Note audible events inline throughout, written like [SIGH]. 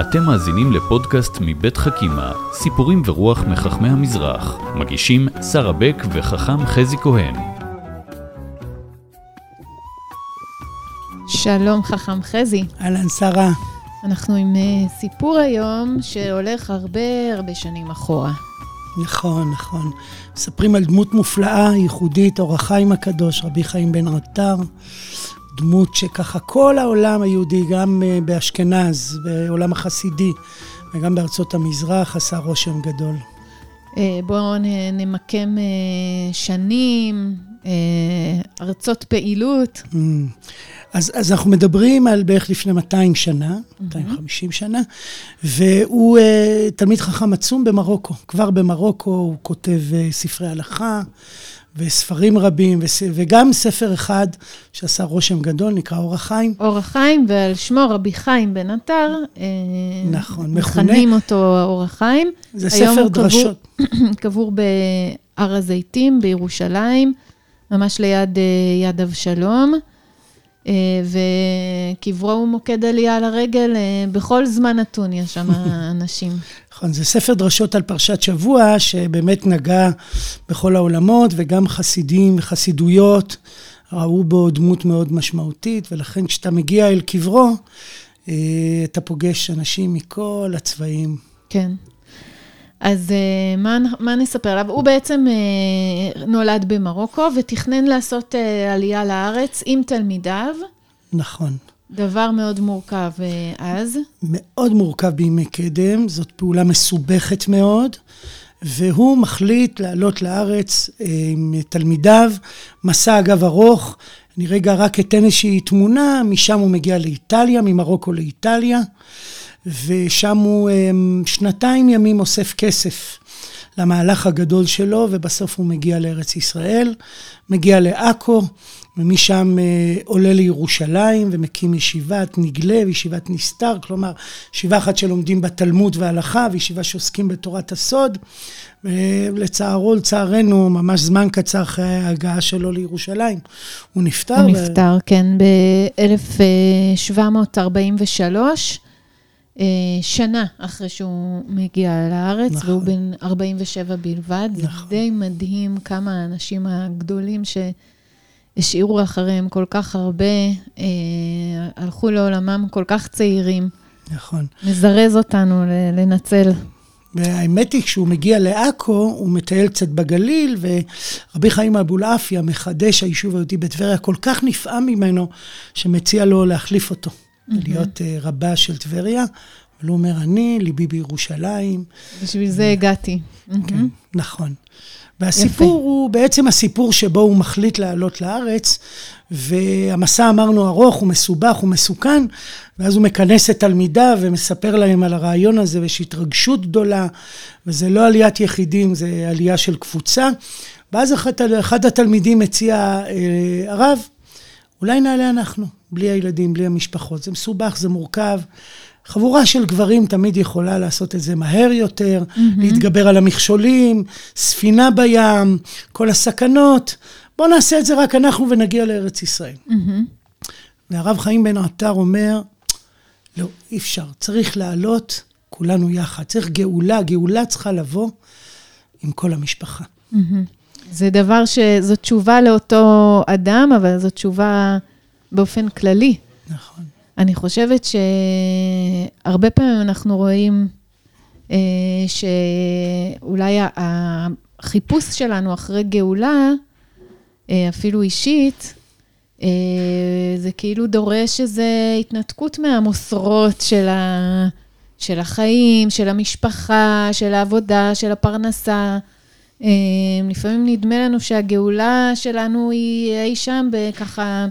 אתם מאזינים לפודקאסט מבית חכימה, סיפורים ורוח מחכמי המזרח. מגישים שרה בק וחכם חזי כהן. שלום חכם חזי. אהלן, שרה. אנחנו עם אה, סיפור היום שהולך הרבה הרבה שנים אחורה. נכון, נכון. מספרים על דמות מופלאה, ייחודית, אור החיים הקדוש, רבי חיים בן עטר. דמות שככה כל העולם היהודי, גם אה, באשכנז, בעולם החסידי, וגם בארצות המזרח, עשה רושם גדול. אה, בואו נמקם שנים, ארצות פעילות. Mm. אז, אז אנחנו מדברים על בערך לפני 200 שנה, 250 שנה, והוא uh, תלמיד חכם עצום במרוקו. כבר במרוקו הוא כותב uh, ספרי הלכה וספרים רבים, וס, וגם ספר אחד שעשה רושם גדול, נקרא אור החיים. אור החיים, ועל שמו רבי חיים בן עטר. אה, נכון, מכונה. מכנים אותו אור החיים. זה ספר דרשות. היום [CLEARS THROAT] הוא קבור בהר הזיתים בירושלים, ממש ליד יד אבשלום. אה, וקברו הוא מוקד עלייה לרגל, אה, בכל זמן נתון יש שם [LAUGHS] אנשים. נכון, זה ספר דרשות על פרשת שבוע, שבאמת נגע בכל העולמות, וגם חסידים וחסידויות ראו בו דמות מאוד משמעותית, ולכן כשאתה מגיע אל קברו, אה, אתה פוגש אנשים מכל הצבעים. כן. אז uh, מה, מה נספר עליו? הוא בעצם uh, נולד במרוקו ותכנן לעשות uh, עלייה לארץ עם תלמידיו. נכון. דבר מאוד מורכב אז. מאוד מורכב בימי קדם, זאת פעולה מסובכת מאוד, והוא מחליט לעלות לארץ עם תלמידיו, מסע אגב ארוך. אני רגע רק אתן איזושהי תמונה, משם הוא מגיע לאיטליה, ממרוקו לאיטליה. ושם הוא אמ, שנתיים ימים אוסף כסף למהלך הגדול שלו, ובסוף הוא מגיע לארץ ישראל, מגיע לעכו, ומשם אה, עולה לירושלים ומקים ישיבת נגלה וישיבת נסתר, כלומר, ישיבה אחת שלומדים בתלמוד והלכה, וישיבה שעוסקים בתורת הסוד. ולצערו, לצערנו, ממש זמן קצר אחרי ההגעה שלו לירושלים, הוא נפטר. הוא נפטר, ו... כן, ב-1743. אה, שנה אחרי שהוא מגיע לארץ, נכון. והוא בן 47 בלבד. נכון. זה די מדהים כמה האנשים הגדולים שהשאירו אחריהם כל כך הרבה, אה, הלכו לעולמם כל כך צעירים. נכון. מזרז אותנו לנצל. והאמת היא, כשהוא מגיע לעכו, הוא מטייל קצת בגליל, ורבי חיים אבולעפיה, מחדש היישוב היהודי בטבריה, כל כך נפעם ממנו, שמציע לו להחליף אותו. להיות אה, רבה של טבריה, אבל הוא אומר, אני, ליבי בירושלים. בשביל זה הגעתי. כן, נכון. והסיפור יפה. הוא בעצם הסיפור שבו הוא מחליט לעלות לארץ, והמסע אמרנו ארוך, הוא מסובך, הוא מסוכן, ואז הוא מכנס את תלמידיו ומספר להם על הרעיון הזה, ויש התרגשות גדולה, וזה לא עליית יחידים, זה עלייה של קבוצה. ואז אחד, אחד התלמידים מציע, אה, הרב, אולי נעלה אנחנו. בלי הילדים, בלי המשפחות. זה מסובך, זה מורכב. חבורה של גברים תמיד יכולה לעשות את זה מהר יותר, mm-hmm. להתגבר על המכשולים, ספינה בים, כל הסכנות. בואו נעשה את זה רק אנחנו ונגיע לארץ ישראל. Mm-hmm. והרב חיים בן עטר אומר, לא, אי אפשר, צריך לעלות כולנו יחד. צריך גאולה, גאולה צריכה לבוא עם כל המשפחה. Mm-hmm. זה דבר ש... זו תשובה לאותו אדם, אבל זו תשובה באופן כללי. נכון. אני חושבת שהרבה פעמים אנחנו רואים אה, שאולי החיפוש שלנו אחרי גאולה, אה, אפילו אישית, אה, זה כאילו דורש איזו התנתקות מהמוסרות של, ה, של החיים, של המשפחה, של העבודה, של הפרנסה. אה, לפעמים נדמה לנו שהגאולה שלנו היא אי שם בככה...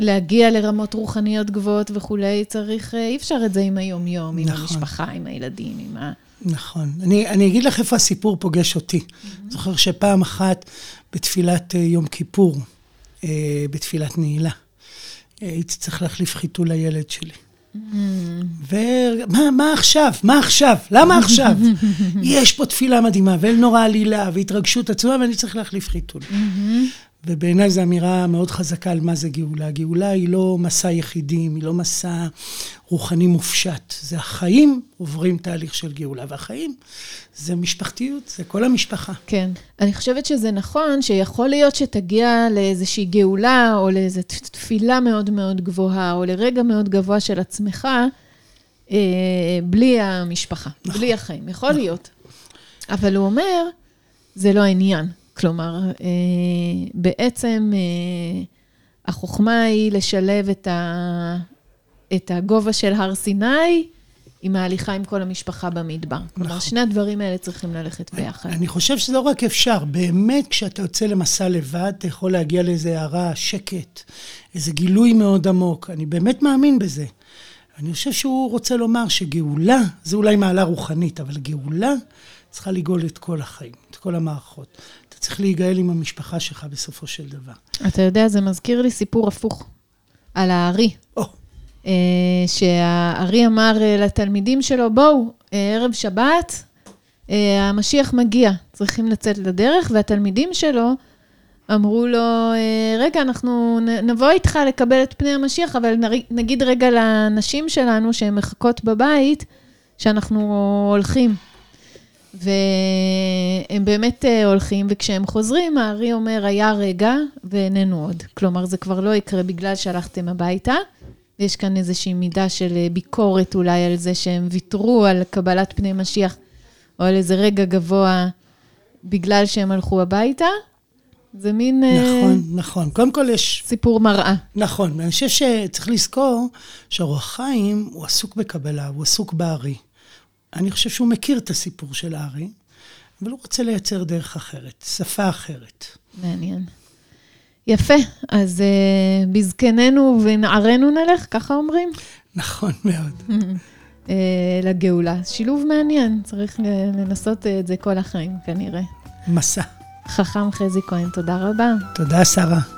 להגיע לרמות רוחניות גבוהות וכולי, צריך, אה, אי אפשר את זה עם היום-יום, עם נכון. המשפחה, עם הילדים, עם ה... נכון. אני, אני אגיד לך איפה הסיפור פוגש אותי. Mm-hmm. זוכר שפעם אחת בתפילת אה, יום כיפור, בתפילת נעילה, הייתי צריך להחליף חיתול לילד שלי. ומה מה עכשיו? מה עכשיו? למה עכשיו? [LAUGHS] יש פה תפילה מדהימה, ואל נורא עלילה, והתרגשות עצומה, ואני צריך להחליף חיתול. ובעיניי זו אמירה מאוד חזקה על מה זה גאולה. גאולה היא לא מסע יחידים, היא לא מסע רוחני מופשט. זה החיים עוברים תהליך של גאולה, והחיים זה משפחתיות, זה כל המשפחה. כן. אני חושבת שזה נכון, שיכול להיות שתגיע לאיזושהי גאולה, או לאיזו תפילה מאוד מאוד גבוהה, או לרגע מאוד גבוה של עצמך, אה, בלי המשפחה, נכון. בלי החיים. יכול נכון. להיות. אבל הוא אומר, זה לא העניין. כלומר, אה, בעצם אה, החוכמה היא לשלב את, ה, את הגובה של הר סיני עם ההליכה עם כל המשפחה במדבר. נכון. כלומר, שני הדברים האלה צריכים ללכת ביחד. אני חושב שזה לא רק אפשר, באמת כשאתה יוצא למסע לבד, אתה יכול להגיע לאיזה הערה, שקט, איזה גילוי מאוד עמוק. אני באמת מאמין בזה. אני חושב שהוא רוצה לומר שגאולה, זה אולי מעלה רוחנית, אבל גאולה צריכה לגאול את כל החיים, את כל המערכות. אתה צריך להיגאל עם המשפחה שלך בסופו של דבר. אתה יודע, זה מזכיר לי סיפור הפוך, על הארי. Oh. שהארי אמר אה, לתלמידים שלו, בואו, אה, ערב שבת, המשיח מגיע, צריכים לצאת לדרך, והתלמידים שלו אמרו לו, רגע, אנחנו נבוא איתך לקבל את פני המשיח, אבל נגיד רגע לנשים שלנו שהן מחכות בבית, שאנחנו הולכים. והם באמת אה, הולכים, וכשהם חוזרים, הארי אומר, היה רגע ואיננו עוד. כלומר, זה כבר לא יקרה בגלל שהלכתם הביתה. יש כאן איזושהי מידה של אה, ביקורת אולי על זה שהם ויתרו על קבלת פני משיח, או על איזה רגע גבוה בגלל שהם הלכו הביתה. זה מין... אה, נכון, uh, נכון. קודם כל יש... סיפור מראה. נכון, ואני חושב שצריך לזכור שהרוח חיים הוא עסוק בקבלה, הוא עסוק בארי. אני חושב שהוא מכיר את הסיפור של הארי, אבל הוא רוצה לייצר דרך אחרת, שפה אחרת. מעניין. יפה, אז uh, בזקננו ונערנו נלך, ככה אומרים? נכון מאוד. uh, [LAUGHS] לגאולה. שילוב מעניין, צריך לנסות את זה כל החיים, כנראה. מסע. חכם חזי כהן, תודה רבה. תודה, שרה.